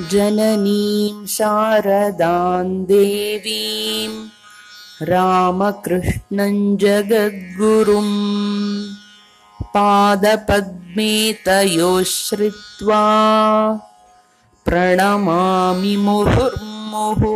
जननीं शारदां देवीं रामकृष्णञ्जगद्गुरुम् पादपद्मेतयोश्रित्वा प्रणमामि मुहुर्मुहुः।